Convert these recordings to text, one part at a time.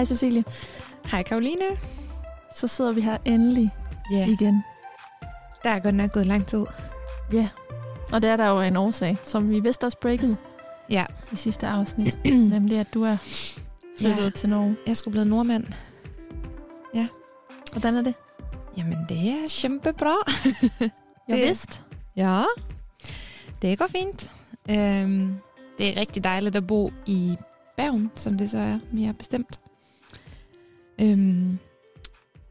Hej Cecilie. Hej Karoline. Så sidder vi her endelig Ja, igen. der er godt nok gået lang tid. Ja. Og det er der jo en årsag, som vi vidste også breaket Ja, i sidste afsnit. nemlig at du er flyttet Ja. til Norge. jeg skulle blive nordmand. Hvordan er det? Jamen, det er kæmpebra. Jeg Det- vidste. Ja, det går fint. Øhm, det er rigtig dejligt at bo i Bergen, som det så er mere bestemt. Øhm,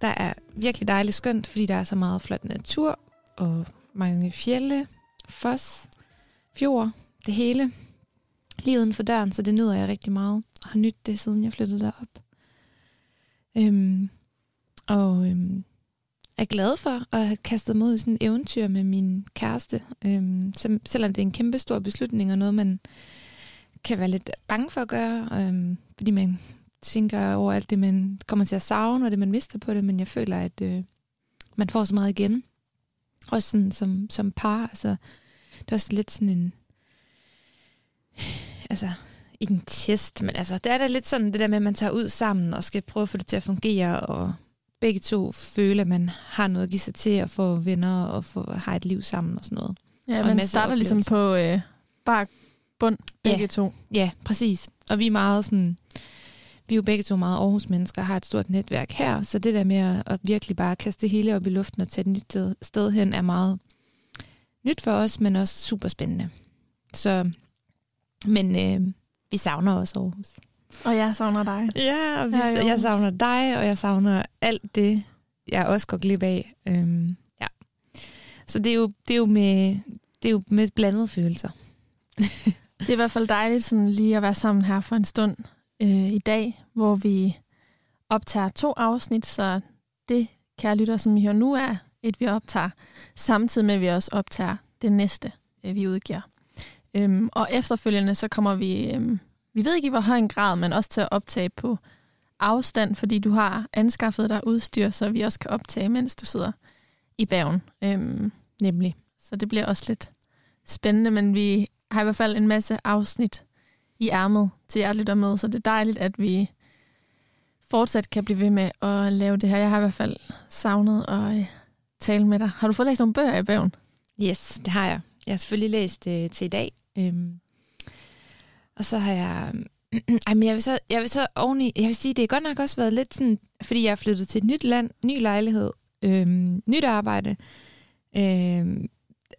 der er virkelig dejligt skønt, fordi der er så meget flot natur, og mange fjelle, fos, fjord, det hele. Lige uden for døren, så det nyder jeg rigtig meget. Og har nydt det, siden jeg flyttede derop. Øhm, og øhm, er glad for at have kastet mod i sådan et eventyr med min kæreste. Øhm, som, selvom det er en kæmpe stor beslutning, og noget, man kan være lidt bange for at gøre, øhm, fordi man tænker over alt det, man kommer til at savne, og det, man mister på det, men jeg føler, at øh, man får så meget igen. Også sådan som, som par. Altså, det er også lidt sådan en... Altså, ikke en test, men altså, det er da lidt sådan det der med, at man tager ud sammen og skal prøve at få det til at fungere, og begge to føler, at man har noget at give sig til at få venner og få, har et liv sammen og sådan noget. Ja, Og man starter ligesom på øh, bare bund, begge Ja. to. Ja, præcis. Og vi er meget sådan, vi er jo begge to meget Aarhus-mennesker har et stort netværk her, så det der med at, virkelig bare kaste det hele op i luften og tage et nyt sted, hen er meget nyt for os, men også super spændende. Så, men øh, vi savner også Aarhus. Og jeg savner dig. Ja, og vi, jeg Aarhus. savner dig, og jeg savner alt det, jeg også går glip af. Øhm, ja. Så det er, jo, det, er jo med, det er jo med blandede følelser. Det er i hvert fald dejligt sådan lige at være sammen her for en stund øh, i dag, hvor vi optager to afsnit, så det, kære lytter, som I hører nu, er et, vi optager, samtidig med, at vi også optager det næste, øh, vi udgiver. Øhm, og efterfølgende, så kommer vi, øhm, vi ved ikke i hvor høj en grad, men også til at optage på afstand, fordi du har anskaffet dig udstyr, så vi også kan optage, mens du sidder i bagen. Øhm, Nemlig. så det bliver også lidt spændende, men vi har i hvert fald en masse afsnit i ærmet til jer, lytter med, så det er dejligt, at vi fortsat kan blive ved med at lave det her. Jeg har i hvert fald savnet at øh, tale med dig. Har du fået læst nogle bøger i bagen? Yes, det har jeg. Jeg har selvfølgelig læst øh, til i dag. Øhm, og så har jeg... Ej, men jeg vil, så, jeg vil så oveni... Jeg vil sige, det har godt nok også været lidt sådan... Fordi jeg er flyttet til et nyt land, ny lejlighed, øhm, nyt arbejde. Øhm,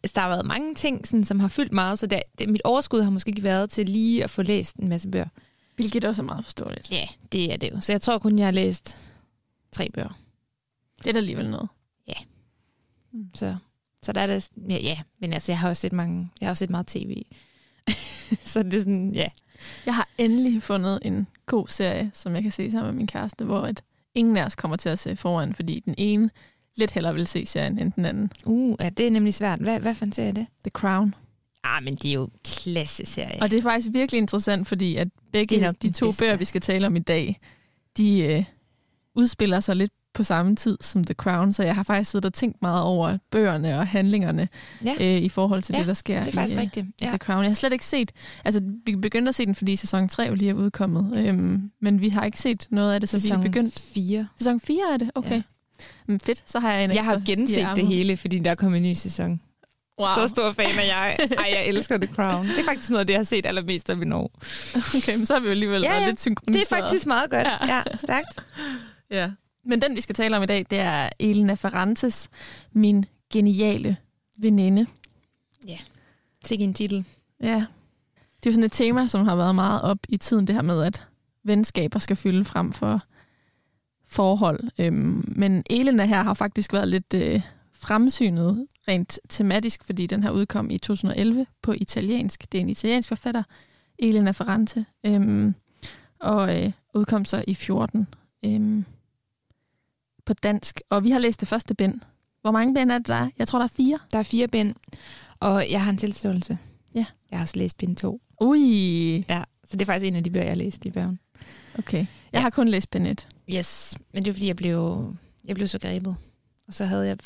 der har været mange ting, sådan, som har fyldt meget, så det, det, mit overskud har måske ikke været til lige at få læst en masse bøger. Hvilket også er meget forståeligt. Ja, det er det jo. Så jeg tror kun, jeg har læst tre bøger. Det er da alligevel noget. Så, så der er det, ja, ja, men altså, jeg har også set mange, jeg har også set meget tv. så det er sådan, ja. Jeg har endelig fundet en god serie, som jeg kan se sammen med min kæreste, hvor et, ingen af os kommer til at se foran, fordi den ene lidt hellere vil se serien end den anden. Uh, ja, det er nemlig svært. Hvad, hvad for en serie er det? The Crown. Ah, men det er jo klasse-serie. Og det er faktisk virkelig interessant, fordi at begge de to bedste. bøger, vi skal tale om i dag, de øh, udspiller sig lidt på samme tid som The Crown, så jeg har faktisk siddet og tænkt meget over bøgerne og handlingerne Ja. øh, i forhold til Ja, det, der sker det er faktisk i, øh, rigtigt. i Ja. The Crown. Jeg har slet ikke set, altså vi begyndte at se den, fordi sæson 3 jo lige er udkommet, øhm, men vi har ikke set noget af det, så vi er Sæson begyndt. 4. Sæson 4 er det? Okay. Ja. Men fedt, så har jeg en Jeg har genset det hele, fordi der kommer en ny sæson. Wow. Så stor fan er jeg. Ej, jeg elsker The Crown. Det er faktisk noget af det, jeg har set allermest af i Norge. Okay, men så har vi jo alligevel Ja, ja. lidt Det synkroniseret. er faktisk meget godt. Ja. Ja, stærkt. Ja. Men den, vi skal tale om i dag, det er Elena Ferrantes, min geniale veninde. Sikke en titel. Ja. Det er jo sådan et tema, som har været meget op i tiden, det her med, at venskaber skal fylde frem for forhold. Øhm, men Elena her har faktisk været lidt øh, fremsynet rent tematisk, fordi den her udkom i 2011 på italiensk. Det er en italiensk forfatter, Elena Ferrante, øhm, og øh, udkom så i 14 øhm, på dansk. Og vi har læst det første bind. Hvor mange bind er det der? er? Jeg tror, der er fire. Der er fire bind, og jeg har en tilståelse. Ja. Jeg har også læst bind to. Ui, Ja, så det er faktisk en af de bøger, jeg har læst i bøgen. Okay. Jeg Ja. har kun læst 1. Yes, men det er fordi, jeg blev, jeg blev så grebet. Og så havde jeg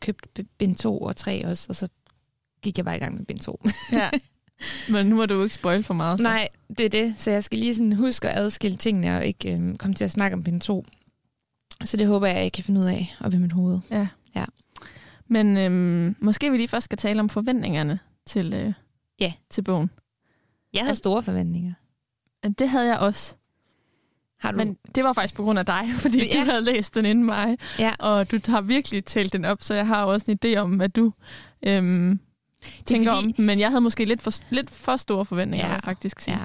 købt bind 2 og 3 også, og så gik jeg bare i gang med bind 2. Ja. Men nu må du jo ikke spoil for meget. Så. Nej, det er det. Så jeg skal lige sådan huske at adskille tingene og ikke øhm, komme til at snakke om bind 2. Så det håber jeg, jeg kan finde ud af op i mit hoved. Ja. Ja. Men øhm, måske vi lige først skal tale om forventningerne til, øh, Ja. til bogen. Jeg havde store forventninger. Det havde jeg også. Har du? Men det var faktisk på grund af dig, fordi ja. Du havde læst den inden mig. Ja. Og du har virkelig talt den op, så jeg har også en idé om, hvad du øhm, tænker fordi- om. Men jeg havde måske lidt for, lidt for store forventninger, Ja. faktisk sige. Ja,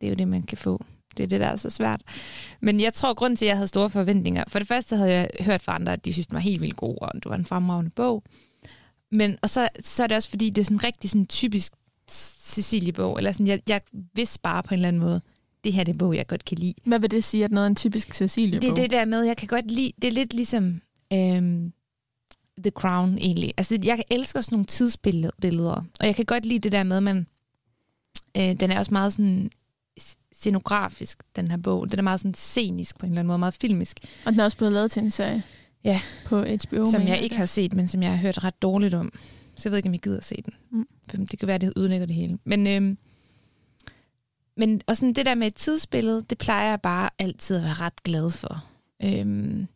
det er jo det, man kan få. Det er det, der er så svært. Men jeg tror, grund til, at jeg havde store forventninger, for det første havde jeg hørt fra andre, at de synes, den var helt vildt god, og det var en fremragende bog. Men, og så, så er det også, fordi det er sådan rigtig sådan typisk Cecilie-bog, eller sådan, jeg, jeg vidste bare på en eller anden måde, det her det er en bog, jeg godt kan lide. Hvad vil det sige, at noget er en typisk Cecilie-bog? Det er det der med, jeg kan godt lide, det er lidt ligesom øhm, The Crown egentlig. Altså, jeg elsker sådan nogle tidsbilleder, og jeg kan godt lide det der med, at man, øh, den er også meget sådan scenografisk, den her bog. Den er meget sådan scenisk på en eller anden måde, meget filmisk, Og den er også blevet lavet til en serie Ja. på HBO. som jeg ikke har set, men som jeg har hørt ret dårligt om. Så jeg ved ikke, om jeg gider at se den. Mm. For det kan være, det udlægger det hele. Men, øhm, men og sådan det der med et tidsbillede, det plejer jeg bare altid at være ret glad for. Øhm,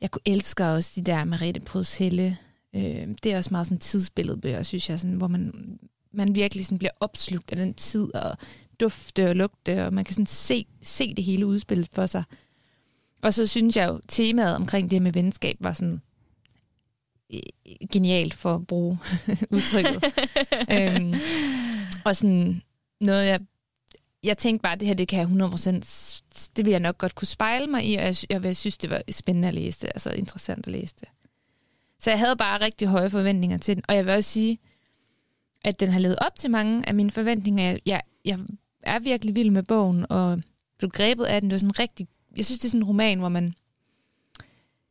jeg kunne elsker også de der Merete Pryds Helle. Øhm, det er også meget sådan tidsbilledbøger, synes jeg, sådan, hvor man, man virkelig sådan bliver opslugt af den tid, og dufte og lugte, og man kan sådan se, se det hele udspillet for sig. Og så synes jeg jo, temaet omkring det med venskab var sådan øh, genialt for at bruge udtrykket. øhm, og sådan noget, jeg, jeg tænkte bare, at det her, det kan jeg 100%, det vil jeg nok godt kunne spejle mig i, og jeg, jeg, jeg synes, det var spændende at læse det, altså interessant at læse det. Så jeg havde bare rigtig høje forventninger til den, og jeg vil også sige, at den har levet op til mange af mine forventninger. Jeg, jeg, jeg er virkelig vild med bogen, og blev grebet af den. Det var sådan rigtig, jeg synes, det er sådan en roman, hvor man,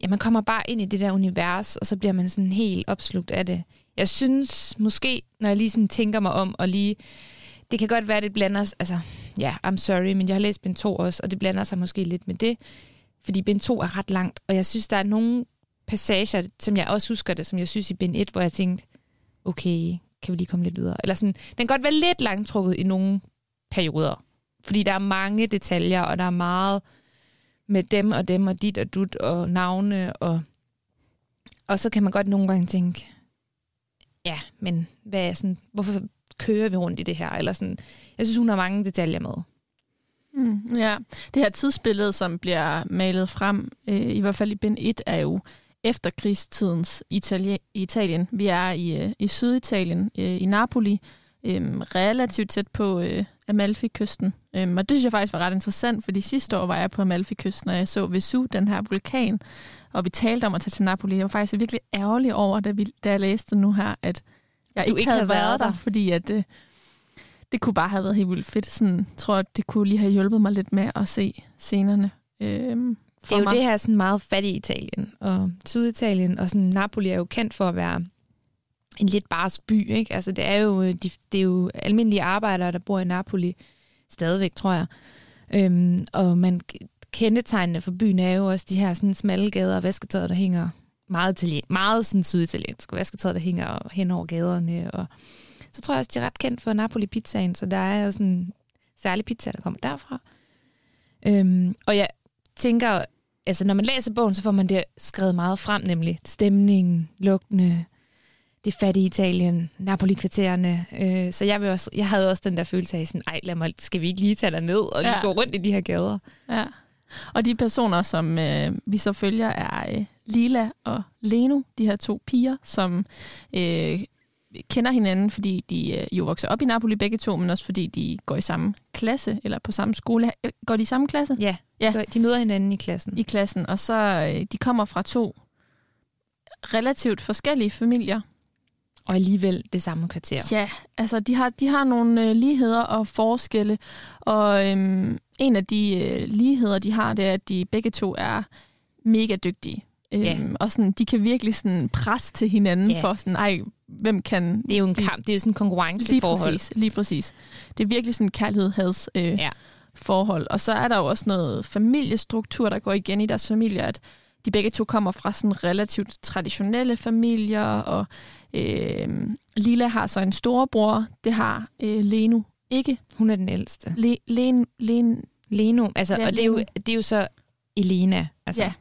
ja, man kommer bare ind i det der univers, og så bliver man sådan helt opslugt af det. Jeg synes måske, når jeg lige sådan tænker mig om, og lige, det kan godt være, det blander sig, altså, ja, I'm sorry, men jeg har læst bind 2 også, og det blander sig måske lidt med det, fordi bind 2 er ret langt, og jeg synes, der er nogle passager, som jeg også husker det, som jeg synes i bind 1, hvor jeg tænkte, okay, kan vi lige komme lidt videre? Eller sådan, den kan godt være lidt langtrukket i nogle perioder, fordi der er mange detaljer, og der er meget med dem og dem og dit og dut og navne, og, og så kan man godt nogle gange tænke, ja, men hvad er sådan, hvorfor kører vi rundt i det her? Eller sådan, jeg synes, hun har mange detaljer med. Mm, ja, det her tidsbillede, som bliver malet frem, øh, i hvert fald i bind 1, er jo efterkrigstidens Italien. Italien. Vi er i, øh, i Syditalien, øh, i Napoli, øh, relativt tæt på øh, Amalfi-kysten. Øh, og det synes jeg faktisk var ret interessant, fordi sidste år var jeg på Amalfi-kysten, og jeg så Vesu, den her vulkan, og vi talte om at tage til Napoli. Jeg var faktisk virkelig ærgerlig over, da, vi, da jeg læste nu her, at jeg Du ikke, ikke havde havde været der, der. fordi at... Øh, det kunne bare have været helt vildt fedt. Sådan, jeg tror, at det kunne lige have hjulpet mig lidt med at se scenerne. Øhm, Det er jo det her sådan meget fattige Italien, og Syditalien, og sådan Napoli er jo kendt for at være en lidt bars by, ikke? Altså det er jo, øh, de, det er jo almindelige arbejdere, der bor i Napoli, stadigvæk, tror jeg. Øhm, og man kendetegnende for byen er jo også de her sådan smalle gader og vasketøjet, der hænger meget, italien, meget sådan syditaliensk, og vasketøjet, der hænger hen over gaderne, og så tror jeg også, de er ret kendt for Napoli-pizzaen, så der er jo sådan en særlig pizza, der kommer derfra. Øhm, og jeg tænker, altså når man læser bogen, så får man det skrevet meget frem, nemlig stemningen, lugtene, det fattige Italien, Napoli-kvartererne. Øh, så jeg, vil også, jeg havde også den der følelse af sådan, ej, lad mig, skal vi ikke lige tage ned og lige Ja. gå rundt i de her gader? Ja. Og de personer, som øh, vi så følger, er øh, Lila og Leno, de her to piger, som øh, kender hinanden, fordi de øh, jo vokser op i Napoli begge to, men også fordi de går i samme klasse, eller på samme skole. Øh, Går de i samme klasse? Ja, Ja. ja. de møder hinanden i klassen. I klassen, og så øh, de kommer fra to relativt forskellige familier. Og alligevel det samme kvarter. Ja, altså de har, de har nogle øh, ligheder og forskelle, og øhm, en af de øh, ligheder, de har, det er, at de begge to er mega dygtige. Øhm, Ja. Og sådan, de kan virkelig sådan presse til hinanden Ja. for sådan, ej, hvem kan... Det er jo en kamp, det er jo sådan en Lige konkurrenceforhold. præcis, lige præcis. Det er virkelig sådan kærlighed-hads øh, Ja. forhold. Og så er der jo også noget familiestruktur, der går igen i deres familie, at de begge to kommer fra sådan relativt traditionelle familier, og øh, Lila har så en storebror, det har øh, Leno ikke. Hun er den ældste. Le, Len, Len, Leno, altså, Ja, og det er, jo, Leno. det er jo så Elena. Altså. Ja.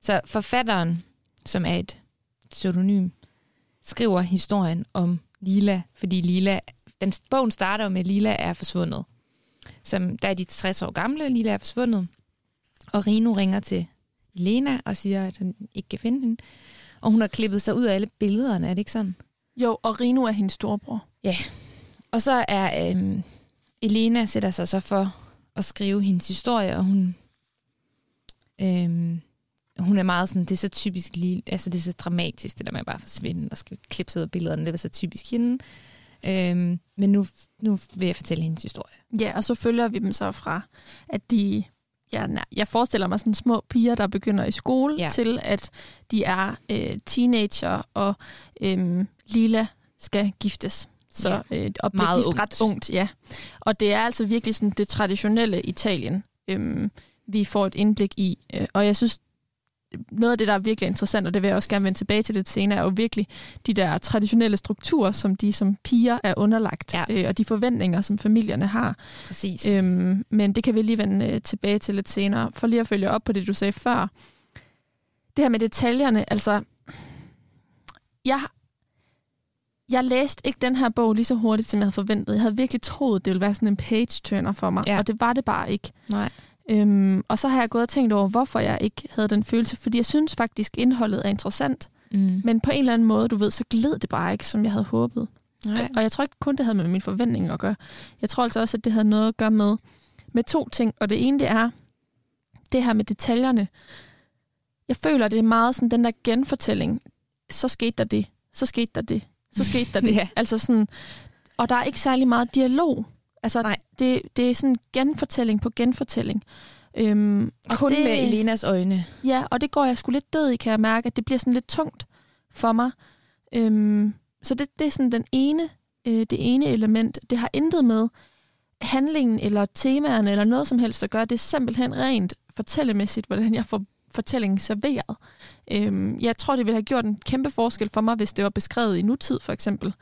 Så forfatteren, som er et pseudonym, skriver historien om Lila, fordi Lila, den bogen starter jo med, at Lila er forsvundet. Som, der er de 60 år gamle, Lila er forsvundet. Og Rino ringer til Lena og siger, at han ikke kan finde hende. Og hun har klippet sig ud af alle billederne, er det ikke sådan? jo, og Rino er hendes storebror. Og så er øhm, Elena sætter sig så for at skrive hendes historie, og hun, øhm, hun er meget sådan, det er så typisk lige, altså det er så dramatisk, det der med bare at forsvinde og skal klippe sig ud af billederne, det var så typisk hende. Øhm, men nu, nu vil jeg fortælle hendes historie. Ja, og så følger vi dem så fra, at de... Ja, nej, jeg forestiller mig sådan små piger, der begynder i skole, Ja. til at de er øh, teenager, og øh, Lila skal giftes. Så, Ja. øh, og Meget gift ungt. ret ungt, ja. Og det er altså virkelig sådan det traditionelle Italien, øh, vi får et indblik i. Øh, og jeg synes, noget af det, der er virkelig interessant, og det vil jeg også gerne vende tilbage til lidt senere, er jo virkelig de der traditionelle strukturer, som de som piger er underlagt, Ja. øh, og de forventninger, som familierne har. Præcis. Øhm, men det kan vi lige vende øh, tilbage til lidt senere. For lige at følge op på det, du sagde før. Det her med detaljerne, altså... Jeg, jeg læste ikke den her bog lige så hurtigt, som jeg havde forventet. Jeg havde virkelig troet, det ville være sådan en page-turner for mig, Ja. og det var det bare ikke. Nej. Øhm, og så har jeg gået og tænkt over, hvorfor jeg ikke havde den følelse, fordi jeg synes faktisk, indholdet er interessant, Mm. men på en eller anden måde, du ved, så gled det bare ikke, som jeg havde håbet. Nej. Og jeg tror ikke kun, det havde med min forventning at gøre. Jeg tror altså også, at det havde noget at gøre med, med to ting. Og det ene, det er det her med detaljerne. Jeg føler, det er meget sådan den der genfortælling. Så skete der det. Så skete der det. Så skete der det. Ja. Altså sådan, og der er ikke særlig meget dialog. Altså, Nej. det, det er sådan genfortælling på genfortælling. Øhm, og Kun det, med Elenas øjne. Ja, og det går jeg sgu lidt død i, kan jeg mærke, at det bliver sådan lidt tungt for mig. Øhm, så det, det er sådan den ene, øh, det ene element. Det har intet med handlingen eller temaerne eller noget som helst at gøre. Det er simpelthen rent fortællemæssigt, hvordan jeg får fortællingen serveret. Øhm, jeg tror, det ville have gjort en kæmpe forskel for mig, hvis det var beskrevet i nutid, for eksempel.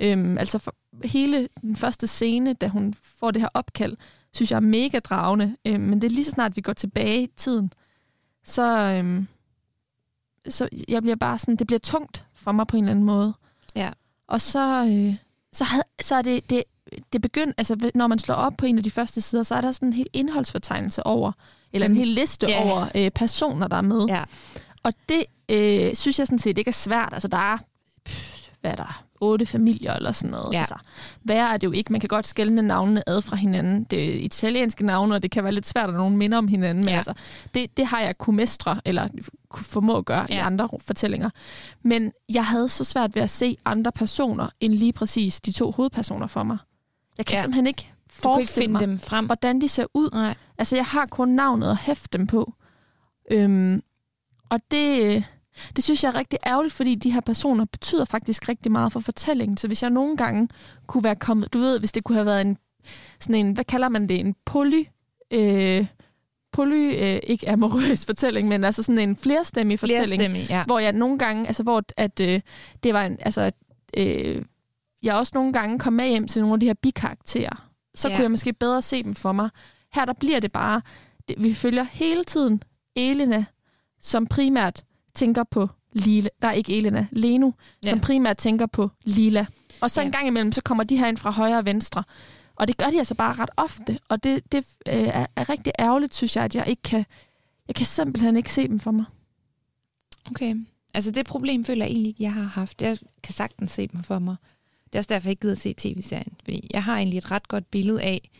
Øhm, altså for, hele den første scene, da hun får det her opkald, synes jeg er mega dragende. Øhm, men det er lige så snart, vi går tilbage i tiden, så, øhm, så jeg bliver bare sådan, det bliver tungt for mig på en eller anden måde. Ja. Og så, øh, så, havde, så er det, det, det begyndt, altså når man slår op på en af de første sider, så er der sådan en hel indholdsfortegnelse over, eller en hel liste Ja. over øh, personer, der er med. Ja. Og det øh, synes jeg sådan set ikke er svært. Altså der er, pff, hvad er der, otte familier eller sådan noget. Ja. Altså, værre er det jo ikke. Man kan godt skælne navnene ad fra hinanden. Det er italienske navne, og det kan være lidt svært, at nogen minder om hinanden. Men Ja. altså, det, det har jeg kunne mestre, eller kunne formå at gøre ja. i andre fortællinger. Men jeg havde så svært ved at se andre personer, end lige præcis de to hovedpersoner for mig. Jeg kan Ja. simpelthen ikke ikke forestille finde mig, dem frem. hvordan de ser ud. Nej. Altså, jeg har kun navnet og hæft dem på. Øhm, og det, det synes jeg er rigtig ærgerligt, fordi de her personer betyder faktisk rigtig meget for fortællingen. Så hvis jeg nogle gange kunne være kommet, du ved, hvis det kunne have været en, sådan en, hvad kalder man det, en poly, øh, poly, øh, ikke amorøs fortælling, men altså sådan en flerstemmig fortælling. Flerstemmig, ja. Hvor jeg nogle gange, altså hvor at, øh, det var en, altså, øh, jeg også nogle gange kom med hjem til nogle af de her bikarakterer. Så ja. kunne jeg måske bedre se dem for mig. Her der bliver det bare, det, vi følger hele tiden Elena, som primært tænker på Lila. Der er ikke Elena, Leno, Ja. som primært tænker på Lila. Og så Ja. ja. en gang imellem, så kommer de her ind fra højre og venstre. Og det gør de altså bare ret ofte. Og det, det øh, er, er rigtig ærgerligt, synes jeg, at jeg ikke kan... Jeg kan simpelthen ikke se dem for mig. Okay. Altså det problem føler jeg egentlig ikke, jeg har haft. Jeg kan sagtens se dem for mig. Det er også derfor, jeg ikke gider at se tv-serien. Fordi jeg har egentlig et ret godt billede af,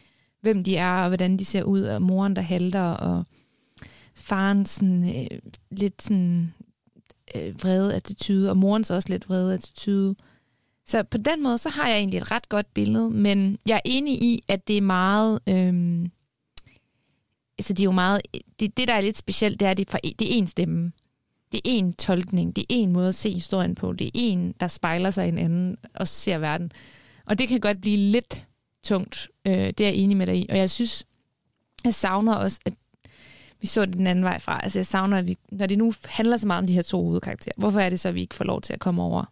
hvem de er, og hvordan de ser ud, og moren, der halter, og faren sådan, øh, lidt sådan øh, vrede attitude, og morens også lidt vrede attitude. Så på den måde, så har jeg egentlig et ret godt billede, men jeg er enig i, at det er meget... Øh, altså det er jo meget... Det, det, der er lidt specielt, det er, at det er, e, det er én stemme. Det er én tolkning, det er én måde at se historien på, det er én, der spejler sig i en anden og ser verden. Og det kan godt blive lidt tungt, øh, det er jeg enig med dig i. Og jeg synes, jeg savner også, at vi så det den anden vej fra. Altså jeg savner, at vi, når det nu handler så meget om de her to hovedkarakterer, hvorfor er det så, at vi ikke får lov til at komme over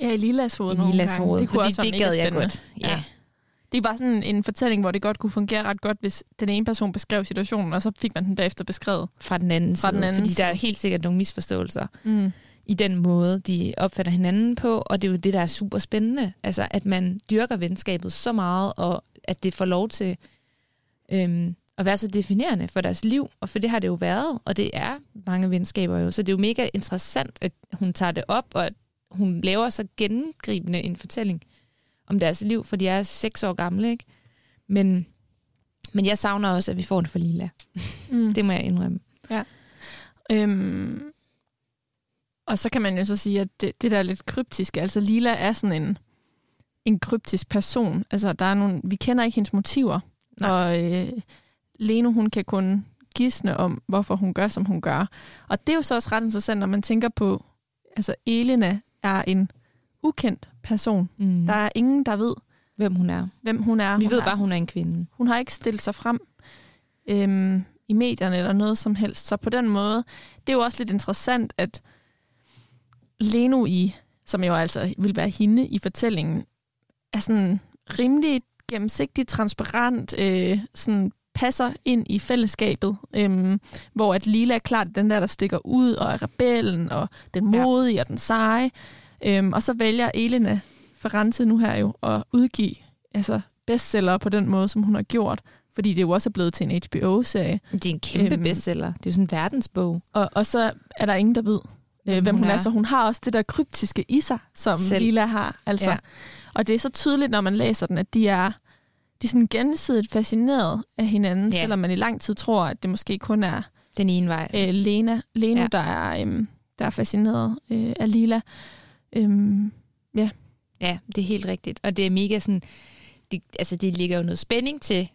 Ja, i Lilas hoved i Lilas hoved? Det kunne også være det gad jeg godt. Ja. Ja. Det var sådan en fortælling, hvor det godt kunne fungere ret godt, hvis den ene person beskrev situationen, og så fik man den bagefter beskrevet. Fra den anden Fra side. den anden fordi der er side. helt sikkert nogle misforståelser Mm. i den måde, de opfatter hinanden på, og det er jo det, der er super spændende. Altså, at man dyrker venskabet så meget, og at det får lov til øhm, at være så definerende for deres liv, og for det har det jo været, og det er mange venskaber jo, så det er jo mega interessant, at hun tager det op, og at hun laver så gennemgribende en fortælling om deres liv, for de er seks år gamle, ikke? Men, men jeg savner også, at vi får en for lila. Mm. Det må jeg indrømme. Øhm, og så kan man jo så sige, at det, det der er lidt kryptiske, altså Lila er sådan en, en kryptisk person. Altså, der er nogle, vi kender ikke hendes motiver. Nej. Og øh, Leno, hun kan kun gisne om, hvorfor hun gør, som hun gør. Og det er jo så også ret interessant, når man tænker på, altså Elena er en ukendt person. Mm. Der er ingen, der ved, Hvem hun er. hvem hun er. Vi hun ved er, bare, hun er en kvinde. hun har ikke stillet sig frem øhm, i medierne eller noget som helst. Så på den måde, det er jo også lidt interessant, at Leno i, som jo altså vil være hende i fortællingen, er sådan rimelig gennemsigtig, transparent, øh, sådan passer ind i fællesskabet, øhm, hvor at Lila er klart den der, der stikker ud, og er rebellen, og den Ja. modige, og den seje. Øhm, og så vælger Elena Ferrante nu her jo at udgive altså bestseller på den måde, som hun har gjort, fordi det jo også er blevet til en HBO-serie. Det er en kæmpe Øhm. bestseller. Det er jo sådan en verdensbog. Og, og så er der ingen, der ved, øh, hvem hun er. er. Så hun har også det der kryptiske i sig, som Selv. Lila har. Altså. Ja. Ja. Og det er så tydeligt, når man læser den, at de er, de er sådan gensidigt fascineret af hinanden, Ja. ja. selvom man i lang tid tror, at det måske kun er Den ene vej. øh, Lena, Leno, Ja. ja. der, er, øhm, der er fascineret øh, af Lila. Øhm, Ja, det er helt rigtigt. Og det er mega sådan... Det, altså, det ligger jo noget spænding til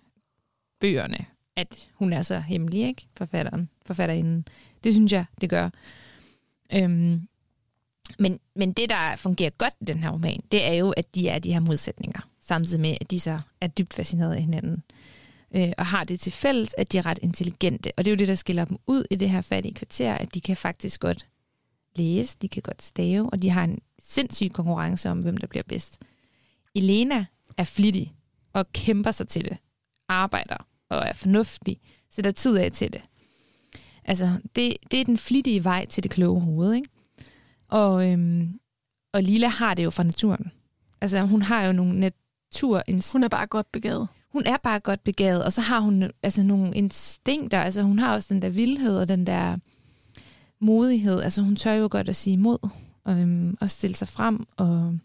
bøgerne, at hun er så hemmelig, ikke? Forfatteren, forfatterinden. Det synes jeg, det gør. Øhm, men, men det, der fungerer godt i den her roman, det er jo, at de er de her modsætninger, samtidig med, at de så er dybt fascineret af hinanden. Øh, og har det til fælles, at de er ret intelligente. Og det er jo det, der skiller dem ud i det her fattige kvarter, at de kan faktisk godt læse, de kan godt stave, og de har en sindssyg konkurrence om, hvem der bliver bedst. Elena er flittig og kæmper sig til det, arbejder og er fornuftig, sætter tid af til det. Altså, det, det er den flittige vej til det kloge hoved, ikke? Og, øhm, og Lila har det jo fra naturen. Altså, hun har jo nogle naturinstinkt hun er bare godt begavet. hun er bare godt begavet, og så har hun altså nogle instinkter, altså hun har også den der vildhed og den der modighed, altså hun tør jo godt at sige imod, og, øhm, og stille sig frem og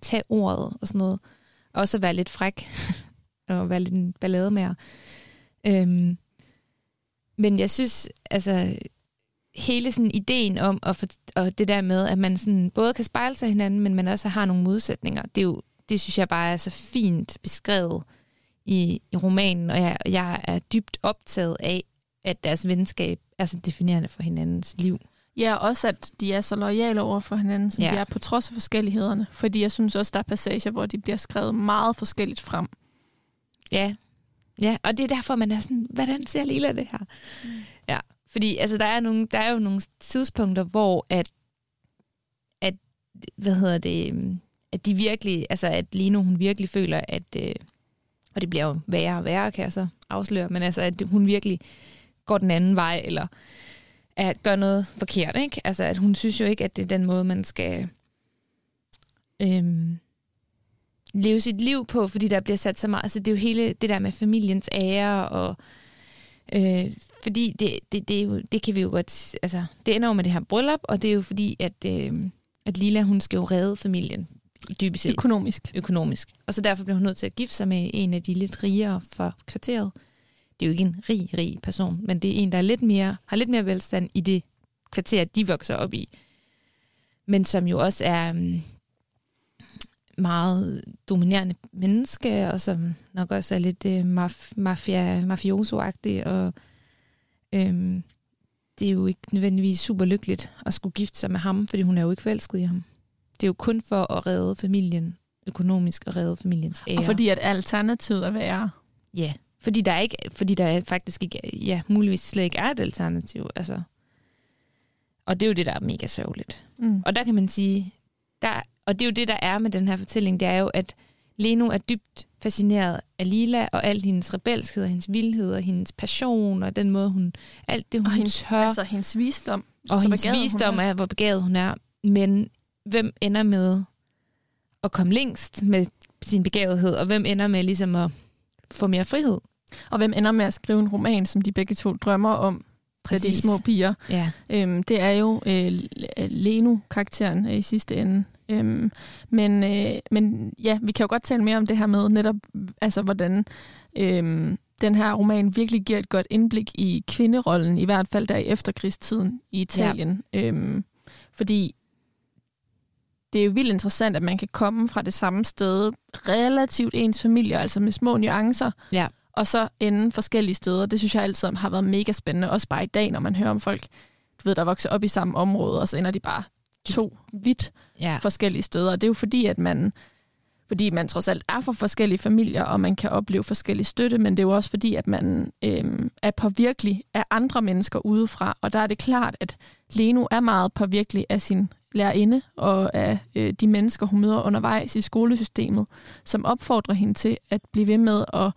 tage ordet og sådan noget, og også være lidt fræk og være lidt en ballade med øhm, Men jeg synes, altså hele sådan ideen om, at for, og det der med, at man sådan både kan spejle sig hinanden, men man også har nogle modsætninger, det, er jo, det synes jeg bare er så fint beskrevet i, i romanen, og jeg, jeg er dybt optaget af, at deres venskab er så definerende for hinandens liv. Ja, også at de er så lojale over for hinanden, som Ja. de er på trods af forskellighederne. Fordi jeg synes også, der er passager, hvor de bliver skrevet meget forskelligt frem. Ja. Ja, og det er derfor, man er sådan, hvordan ser Lila det her? Mm. Ja, fordi altså, der, er nogle, der er jo nogle tidspunkter, hvor at, at hvad hedder det, øhm, at de virkelig, altså at Lino, hun virkelig føler, at, øh, og det bliver jo værre og værre, kan jeg så afsløre, men altså, at hun virkelig går den anden vej, eller at gør noget forkert, ikke? Altså, at hun synes jo ikke, at det er den måde, man skal øhm, leve sit liv på, fordi der bliver sat så meget, altså det er jo hele det der med familiens ære, og øh, fordi det, det, det, er jo, det kan vi jo godt, altså det ender jo med det her bryllup, og det er jo fordi, at, øh, at Lila, hun skal jo redde familien, dybest set Økonomisk. økonomisk. Og så derfor bliver hun nødt til at gifte sig med en af de lidt rigere for kvarteret. Det er jo ikke en rig, rig person, men det er en, der er lidt mere, har lidt mere velstand i det kvarter, de vokser op i. Men som jo også er um, meget dominerende menneske, og som nok også er lidt uh, maf- mafia, mafioso-agtig, og øhm, det er jo ikke nødvendigvis super lykkeligt at skulle gifte sig med ham, fordi hun er jo ikke forelsket i ham. Det er jo kun for at redde familien økonomisk og redde familiens ære. Og fordi at alternativet er værre. Ja, Fordi der, er ikke, fordi der faktisk ikke, ja, muligvis slet ikke er et alternativ. Altså. Og det er jo det, der er mega sørgeligt. Mm. Og der kan man sige, der, og det er jo det, der er med den her fortælling, det er jo, at Leno er dybt fascineret af Lila, og alt hendes rebelskhed, og hendes vildhed, og hendes passion, og den måde, hun... Alt det, hun og hendes, tør. altså hendes visdom. og hendes begavet visdom er. er, hvor begavet hun er. Men hvem ender med at komme længst med sin begavethed, og hvem ender med ligesom at få mere frihed? Og hvem ender med at skrive en roman, som de begge to drømmer om, da de Præcis. små piger. Ja. Øhm, det er jo øh, Leno-karakteren øh, i sidste ende. Øhm, men, øh, men ja, vi kan jo godt tale mere om det her med netop, altså hvordan øhm, den her roman virkelig giver et godt indblik i kvinderollen, i hvert fald der i efterkrigstiden i Italien. Ja. Øhm, fordi det er jo vildt interessant, at man kan komme fra det samme sted, relativt ens familie, altså med små nuancer, Ja. og så ende forskellige steder. Det synes jeg altid har været mega spændende, også bare i dag, når man hører om folk, du ved, der vokser op i samme område, og så ender de bare to vidt ja. forskellige steder. Og det er jo fordi, at man, fordi man trods alt er fra forskellige familier, og man kan opleve forskellig støtte, men det er jo også fordi, at man øhm, er påvirkelig af andre mennesker udefra. Og der er det klart, at Leno er meget påvirkelig af sin lærerinde og af øh, de mennesker, hun møder undervejs i skolesystemet, som opfordrer hende til at blive ved med at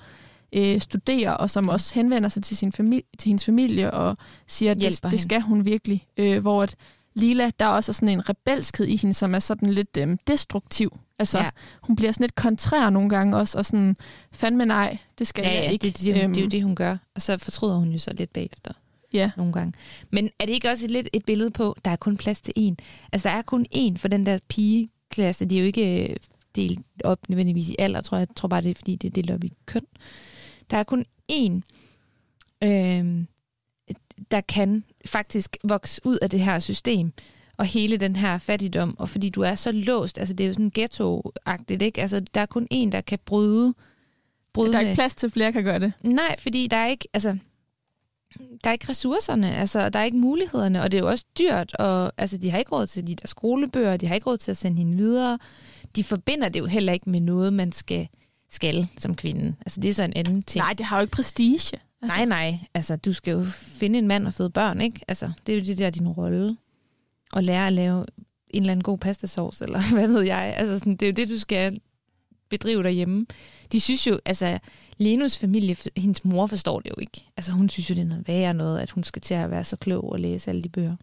øh, studere, og som også henvender sig til, sin familie, til hendes familie og siger, at Hjælper det, det skal hun virkelig. Øh, hvor at Lila, der er også sådan en rebelskhed i hende, som er sådan lidt øhm, destruktiv. Altså, Ja. ja. hun bliver sådan lidt kontrær nogle gange også, og sådan, fandme nej, det skal Ja, jeg ja, ikke. det, det, det, Øhm, det er jo det, hun gør. Og så fortryder hun jo så lidt bagefter Ja, nogle gange. Men er det ikke også lidt et billede på, der er kun plads til én? Altså, der er kun én for den der pigeklasse. De er jo ikke øh, delt op nødvendigvis i alder, tror jeg. Jeg tror bare, det er, fordi det er delt op i køn. Der er kun én, øh, der kan faktisk vokse ud af det her system og hele den her fattigdom, og fordi du er så låst, altså det er jo sådan ghetto-agtigt, ikke? Altså der er kun en, der kan bryde, bryde der er ikke plads til, at flere kan gøre det. Nej, fordi der er ikke, altså, der er ikke ressourcerne, altså, der er ikke mulighederne, og det er jo også dyrt, og altså, de har ikke råd til de der skolebøger, de har ikke råd til at sende hende videre. De forbinder det jo heller ikke med noget, man skal, skal som kvinde. Altså, det er så en anden ting. Nej, det har jo ikke prestige. Altså, nej, nej. Altså, du skal jo finde en mand og føde børn, ikke? Altså, det er jo det der din rolle. Og lære at lave en eller anden god pastasauce, eller hvad ved jeg. Altså, sådan, det er jo det, du skal bedrive derhjemme. De synes jo, altså, Lenus familie, hendes mor forstår det jo ikke. Altså, hun synes jo, det er noget værre noget, at hun skal til at være så klog og læse alle de bøger.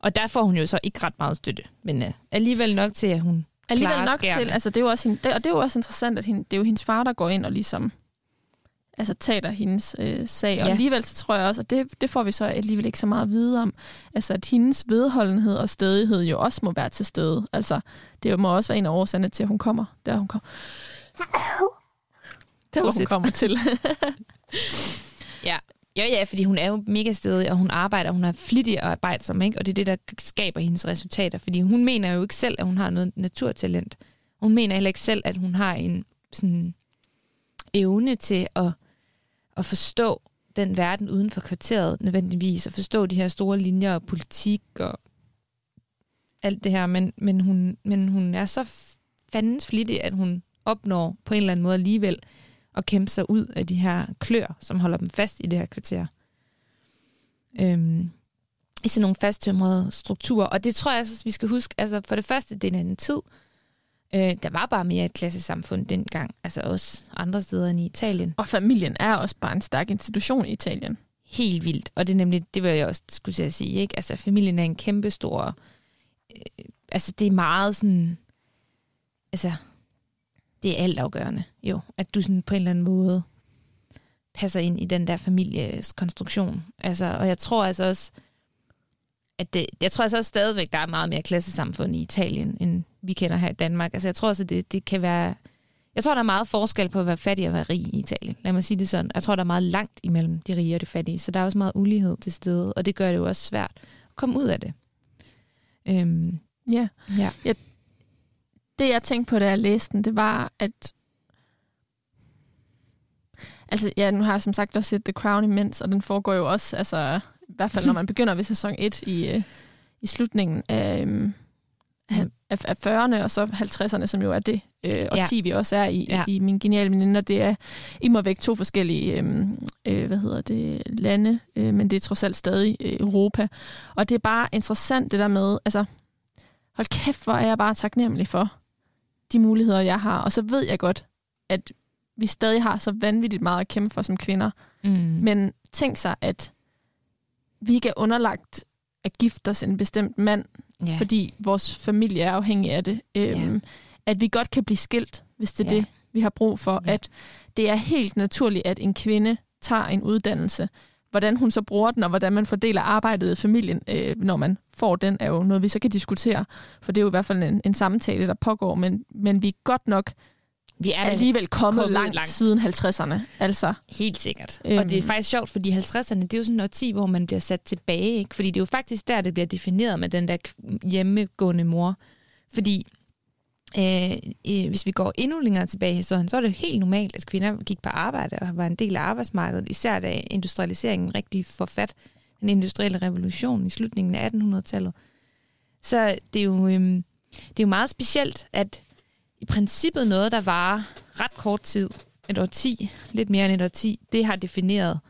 Og der får hun jo så ikke ret meget støtte, men uh, alligevel nok til, at hun Alligevel klarer nok skærene. til, altså det er jo også, hende, det, og det er jo også interessant, at hende, det er jo hendes far, der går ind og ligesom altså tager hendes øh, sag. Og Ja. alligevel så tror jeg også, og det, det får vi så alligevel ikke så meget at vide om, altså at hendes vedholdenhed og stedighed jo også må være til stede. Altså det må også være en af årsagerne til, at hun kommer, der hun kommer. Der hvor hun kommer til. Ja. ja, ja, fordi hun er jo mega stedig, og hun arbejder, hun er flittig og arbejdsom, ikke? og det er det, der skaber hendes resultater. Fordi hun mener jo ikke selv, at hun har noget naturtalent. Hun mener heller ikke selv, at hun har en sådan, evne til at, at forstå den verden uden for kvarteret nødvendigvis, og forstå de her store linjer og politik og alt det her, men, men, hun, men hun er så fandens flittig, at hun opnår på en eller anden måde alligevel at kæmpe sig ud af de her klør, som holder dem fast i det her kvarter. Øhm, I sådan nogle fasttømrede strukturer. Og det tror jeg også, vi skal huske. Altså for det første, det er en anden tid. Øh, der var bare mere et klassesamfund dengang. Altså også andre steder end i Italien. og familien er også bare en stærk institution i Italien. Helt vildt. Og det er nemlig, det vil jeg også skulle til at sige, ikke? Altså familien er en kæmpe stor... Øh, altså det er meget sådan... Altså, det er altafgørende, jo. At du sådan på en eller anden måde passer ind i den der families konstruktion. Altså, og jeg tror altså også, at det, jeg tror altså også stadigvæk, der er meget mere klassesamfund i Italien, end vi kender her i Danmark. Altså jeg tror også, det, det kan være... Jeg tror, der er meget forskel på at være fattig og være rig i Italien. Lad mig sige det sådan. Jeg tror, der er meget langt imellem de rige og de fattige. Så der er også meget ulighed til stede, og det gør det jo også svært at komme ud af det. Øhm, Ja. ja. det, jeg tænkte på, da jeg læste den, det var, at... Altså, ja, nu har jeg som sagt også set The Crown imens, og den foregår jo også, altså, i hvert fald når man begynder ved sæson 1 i, øh, i slutningen af, øhm, af af, af 40'erne og så 50'erne, som jo er det øh, og Ja. 10 vi også er i, Ja. ja. i min geniale veninder. Det er i må væk to forskellige øh, øh, hvad hedder det, lande, øh, men det er trods alt stadig øh, Europa. Og det er bare interessant det der med, altså hold kæft, hvor er jeg bare taknemmelig for de muligheder, jeg har. Og så ved jeg godt, at vi stadig har så vanvittigt meget at kæmpe for som kvinder. Mm. Men tænk sig, at vi ikke er underlagt at gifte os en bestemt mand, ja. fordi vores familie er afhængig af det. Øhm, Ja. At vi godt kan blive skilt, hvis det er Ja. det, vi har brug for. Ja. At det er helt naturligt, at en kvinde tager en uddannelse. Hvordan hun så bruger den, og hvordan man fordeler arbejdet i familien, øh, når man får den, er jo noget, vi så kan diskutere. For det er jo i hvert fald en, en samtale, der pågår. Men, men vi er godt nok vi er alligevel kommet, kommet langt, langt. siden 50'erne. Altså, Helt sikkert. Øhm. Og det er faktisk sjovt, fordi 50'erne, det er jo sådan noget 10, hvor man bliver sat tilbage. Ikke? Fordi det er jo faktisk der, det bliver defineret med den der hjemmegående mor. Fordi øh, øh, hvis vi går endnu længere tilbage i historien, så er det helt normalt, at kvinder gik på arbejde og var en del af arbejdsmarkedet, især da industrialiseringen rigtig får fat, den industrielle revolution i slutningen af 1800-tallet. Så det er jo, øhm, det er jo meget specielt, at i princippet noget, der var ret kort tid, et årti, lidt mere end et årti, det har defineret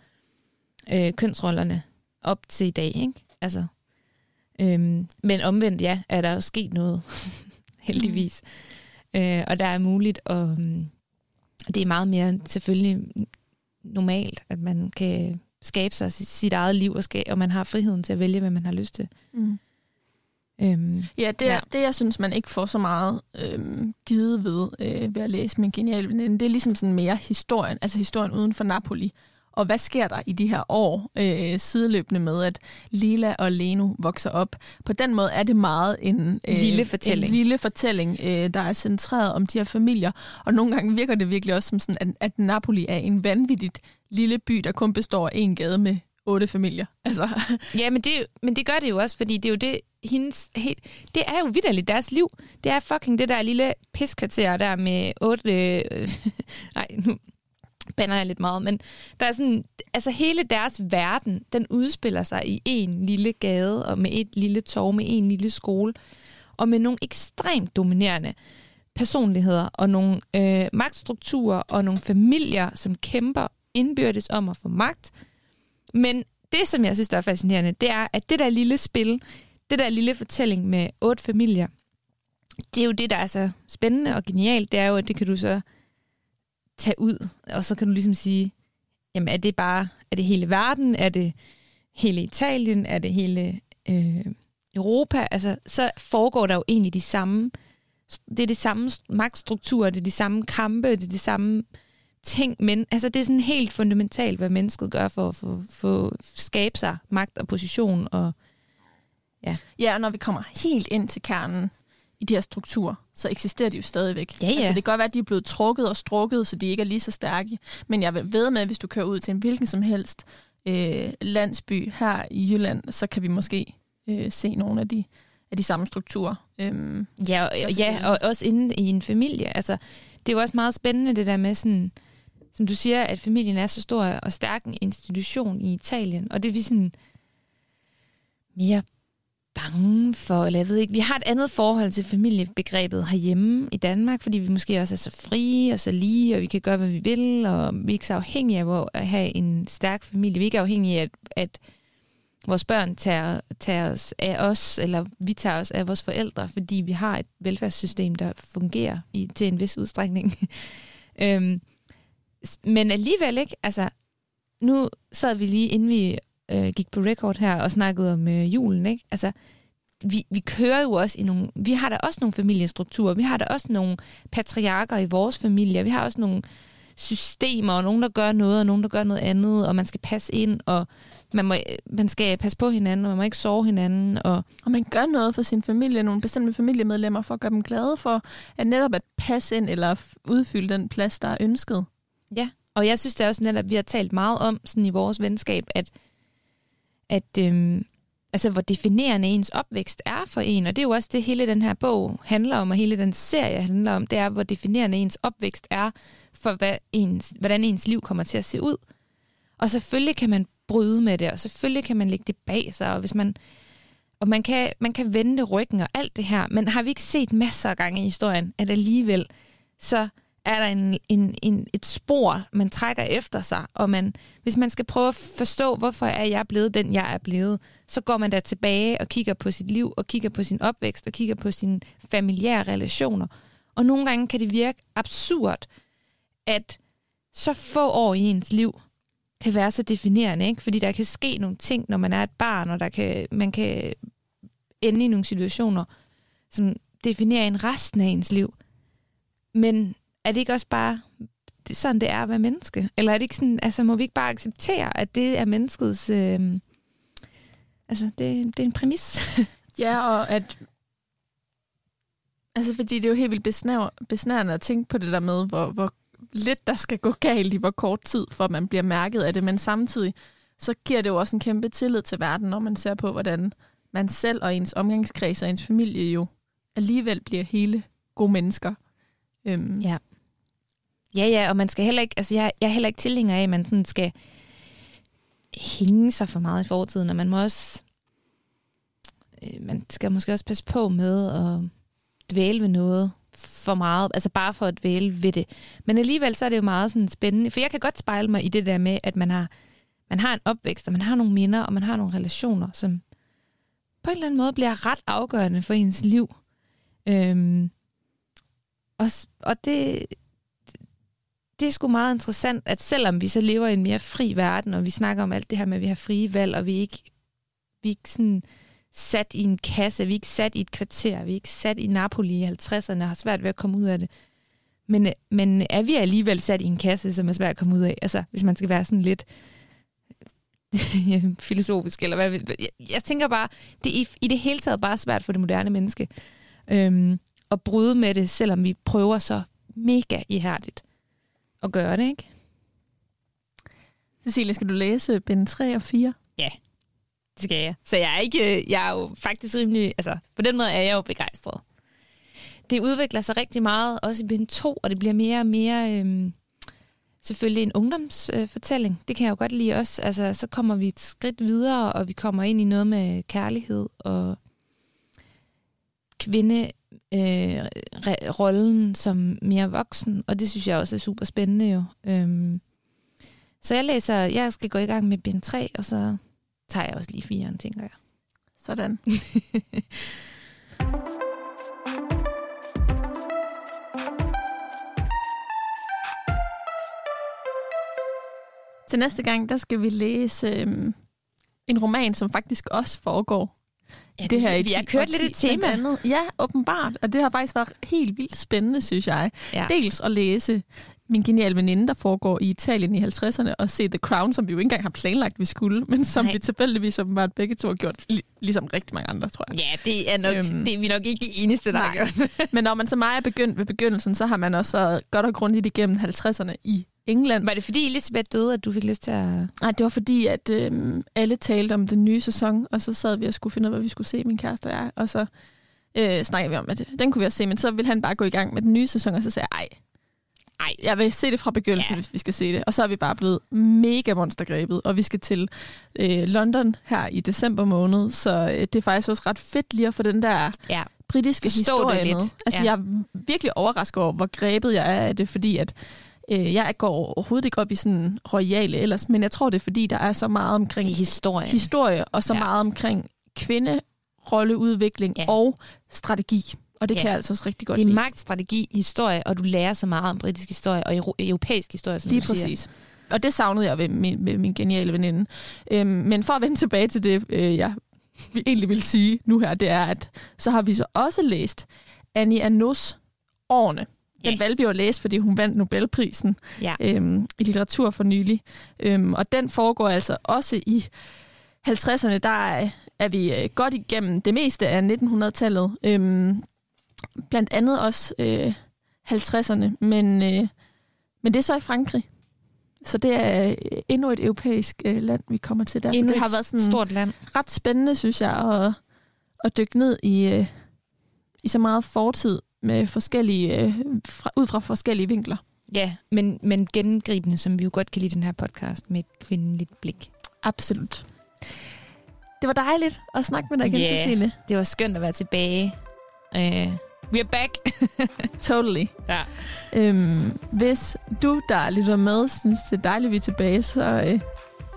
øh, kønsrollerne op til i dag. Ikke? Altså, øhm, men omvendt, ja, er der jo sket noget, heldigvis. Mm. Øh, og der er muligt, og um, det er meget mere selvfølgelig normalt, at man kan skabe sig sit, sit eget liv, og, skabe, og man har friheden til at vælge, hvad man har lyst til. mm. Øhm, Ja, det, er, Ja. det jeg synes, man ikke får så meget øhm, givet ved, øh, ved at læse min geniale veninde, det er ligesom sådan mere historien, altså historien uden for Napoli. Og hvad sker der i de her år øh, sideløbende med, at Lila og Leno vokser op? På den måde er det meget en, øh, Lille fortælling. en lille fortælling, øh, der er centreret om de her familier. Og nogle gange virker det virkelig også som sådan, at, at Napoli er en vanvittigt lille by, der kun består af en gade med otte familier. Altså, Ja, men det, men det gør det jo også, fordi det er jo det, hendes, helt, det er jo vidderligt deres liv. Det er fucking det der lille piskvarter der med otte... Øh, nej, nu bander jeg lidt meget, men der er sådan, altså hele deres verden, den udspiller sig i en lille gade, og med et lille torv, med en lille skole, og med nogle ekstremt dominerende personligheder, og nogle øh, magtstrukturer, og nogle familier, som kæmper indbyrdes om at få magt, men det, som jeg synes, der er fascinerende, det er, at det der lille spil, det der lille fortælling med otte familier, det er jo det, der er så spændende og genialt, det er jo, at det kan du så tage ud, og så kan du ligesom sige, jamen er det bare, er det hele verden, er det hele Italien, er det hele øh, Europa, altså så foregår der jo egentlig de samme, det er de samme magtstrukturer, det er de samme kampe, det er de samme ting, men altså det er sådan helt fundamentalt, hvad mennesket gør for at få, få skabe sig magt og position. Og, Ja, og når vi kommer helt ind til kernen i de her strukturer, så eksisterer de jo stadigvæk. Ja, ja. Altså, det kan godt være, at de er blevet trukket og strukket, så de ikke er lige så stærke. Men jeg vil ved med, at hvis du kører ud til en hvilken som helst øh, landsby her i Jylland, så kan vi måske øh, se nogle af de, af de samme strukturer. Øhm, ja, og, ja, og også inde i en familie. Altså, det er jo også meget spændende det der med sådan, som du siger, at familien er så stor og stærk en institution i Italien, og det er vi sådan mere bange for, eller jeg ved ikke, vi har et andet forhold til familiebegrebet herhjemme i Danmark, fordi vi måske også er så frie og så lige, og vi kan gøre, hvad vi vil, og vi er ikke så afhængige af at have en stærk familie. Vi er ikke afhængige af, at, at vores børn tager, tager os af os, eller vi tager os af vores forældre, fordi vi har et velfærdssystem, der fungerer i, til en vis udstrækning. øhm, men alligevel ikke, altså, nu sad vi lige, inden vi øh, gik på record her, og snakkede om øh, julen, ikke? Altså, vi, vi kører jo også i nogle, vi har da også nogle familiestrukturer, vi har da også nogle patriarker i vores familie, vi har også nogle systemer, og nogen, der gør noget, og nogen, der gør noget andet, og man skal passe ind, og man, må, man skal passe på hinanden, og man må ikke sove hinanden, og og man gør noget for sin familie, nogle bestemte familiemedlemmer, for at gøre dem glade for at netop at passe ind eller udfylde den plads, der er ønsket. Ja, og jeg synes det er også netop, at vi har talt meget om sådan i vores venskab, at, at øhm, altså, hvor definerende ens opvækst er for en, og det er jo også det, hele den her bog handler om, og hele den serie handler om, det er, hvor definerende ens opvækst er for, hvad ens, hvordan ens liv kommer til at se ud. Og selvfølgelig kan man bryde med det, og selvfølgelig kan man lægge det bag sig, og hvis man og man kan, man kan vende ryggen og alt det her, men har vi ikke set masser af gange i historien, at alligevel så er der en, en, en, et spor, man trækker efter sig, og man, hvis man skal prøve at forstå, hvorfor er jeg blevet den, jeg er blevet, så går man der tilbage og kigger på sit liv, og kigger på sin opvækst, og kigger på sine familiære relationer. Og nogle gange kan det virke absurd, at så få år i ens liv kan være så definerende, ikke? fordi der kan ske nogle ting, når man er et barn, og der kan, man kan ende i nogle situationer, som definerer en resten af ens liv. Men er det ikke også bare det sådan, det er at være menneske? Eller er det ikke sådan, altså må vi ikke bare acceptere, at det er menneskets, øh, altså det, det er en præmis? ja, og at, altså fordi det er jo helt vildt besnær, besnærende at tænke på det der med, hvor, hvor lidt der skal gå galt i hvor kort tid, for at man bliver mærket af det, men samtidig så giver det jo også en kæmpe tillid til verden, når man ser på, hvordan man selv og ens omgangskreds og ens familie jo alligevel bliver hele gode mennesker. Øhm. Ja. Ja, ja, og man skal heller ikke, altså jeg, jeg er heller ikke tilhænger af, at man sådan skal hænge sig for meget i fortiden, og man må også, øh, man skal måske også passe på med at dvæle ved noget for meget, altså bare for at dvæle ved det. Men alligevel så er det jo meget sådan spændende, for jeg kan godt spejle mig i det der med, at man har, man har en opvækst, og man har nogle minder, og man har nogle relationer, som på en eller anden måde bliver ret afgørende for ens liv. Øhm, og, og det, det er sgu meget interessant, at selvom vi så lever i en mere fri verden, og vi snakker om alt det her med, at vi har frie valg, og vi er ikke, vi er ikke sådan sat i en kasse, vi er ikke sat i et kvarter, vi er ikke sat i Napoli i 50'erne og har svært ved at komme ud af det. Men, men er vi alligevel sat i en kasse, som er svært at komme ud af? Altså, hvis man skal være sådan lidt filosofisk, eller hvad jeg, jeg tænker bare, det er i, i det hele taget bare svært for det moderne menneske øhm, at bryde med det, selvom vi prøver så mega ihærdigt at gøre det, ikke? Cecilie, skal du læse bind 3 og 4? Ja, det skal jeg. Så jeg er, ikke, jeg er jo faktisk rimelig, altså på den måde er jeg jo begejstret. Det udvikler sig rigtig meget, også i bind 2, og det bliver mere og mere øhm, selvfølgelig en ungdomsfortælling. Øh, det kan jeg jo godt lide også. Altså, så kommer vi et skridt videre, og vi kommer ind i noget med kærlighed og kvinde øh, rollen som mere voksen, og det synes jeg også er super spændende jo. Øhm, så jeg læser, jeg skal gå i gang med bind 3, og så tager jeg også lige firen, tænker jeg. Sådan. Til næste gang, der skal vi læse øhm, en roman, som faktisk også foregår Ja, det, det her vi har kørt lidt et tema. Andet. Ja, åbenbart. Og det har faktisk været helt vildt spændende, synes jeg. Ja. Dels at læse min geniale veninde, der foregår i Italien i 50'erne, og se The Crown, som vi jo ikke engang har planlagt, vi skulle, men som Nej. vi tilfældigvis åbenbart begge to har gjort, ligesom rigtig mange andre, tror jeg. Ja, det er, nok, øhm, det er vi nok ikke de eneste, der Nej. har gjort. men når man så meget er begyndt ved begyndelsen, så har man også været godt og grundigt igennem 50'erne i England. Var det fordi Elisabeth døde, at du fik lyst til at... Nej, det var fordi, at øh, alle talte om den nye sæson, og så sad vi og skulle finde ud af, hvad vi skulle se, min kæreste og jeg. Og så øh, snakkede vi om, at den kunne vi også se, men så ville han bare gå i gang med den nye sæson, og så sagde jeg, ej, ej, jeg vil se det fra begyndelsen, ja. hvis vi skal se det. Og så er vi bare blevet mega monstergrebet, og vi skal til øh, London her i december måned, så øh, det er faktisk også ret fedt lige at få den der ja. britiske Forstå historie med. Altså, ja. jeg er virkelig overrasket over, hvor grebet jeg er af det, fordi at Øh, jeg går overhovedet ikke op i sådan royale ellers, men jeg tror, det er fordi, der er så meget omkring historie, historie og så ja. meget omkring kvinderolleudvikling ja. og strategi. Og det ja. kan jeg altså også rigtig godt lide. Det er magt, strategi, historie, og du lærer så meget om britisk historie og europæisk historie, som Lige du præcis. Siger. Og det savnede jeg ved min, ved min geniale veninde. Øhm, men for at vende tilbage til det, øh, jeg egentlig vil sige nu her, det er, at så har vi så også læst Annie Arnaud's Årene. Den yeah. valgte vi at læse, fordi hun vandt Nobelprisen ja. øhm, i litteratur for nylig. Øhm, og den foregår altså også i 50'erne. Der er, er vi øh, godt igennem det meste af 1900-tallet. Øhm, blandt andet også øh, 50'erne. Men, øh, men det er så i Frankrig. Så det er øh, endnu et europæisk øh, land, vi kommer til der. Endnu så det har været sådan stort land. ret spændende, synes jeg, at, at dykke ned i, øh, i så meget fortid med forskellige, øh, fra, ud fra forskellige vinkler. Ja, men, men gennemgribende, som vi jo godt kan lide den her podcast, med et kvindeligt blik. Absolut. det var dejligt at snakke med dig igen, Ja. Cecilie. Det var skønt at være tilbage. Uh, we're back. Totally. ja. Øhm, hvis du, der lytter med, synes det er dejligt, at vi er tilbage, så øh,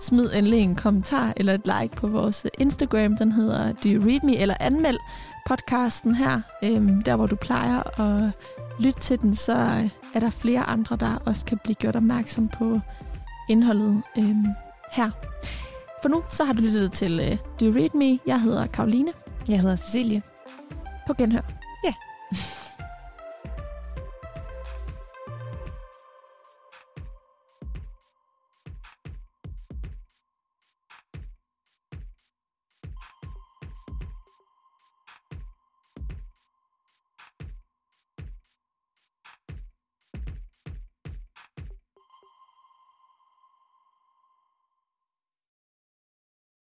smid endelig en kommentar eller et like på vores Instagram. Den hedder Do You Read Me? Eller anmeld podcasten her. Øhm, der, hvor du plejer at lytte til den, så øh, er der flere andre, der også kan blive gjort opmærksom på indholdet øhm, her. For nu, så har du lyttet til øh, Do You Read Me? Jeg hedder Karoline. Jeg hedder Cecilie. På genhør.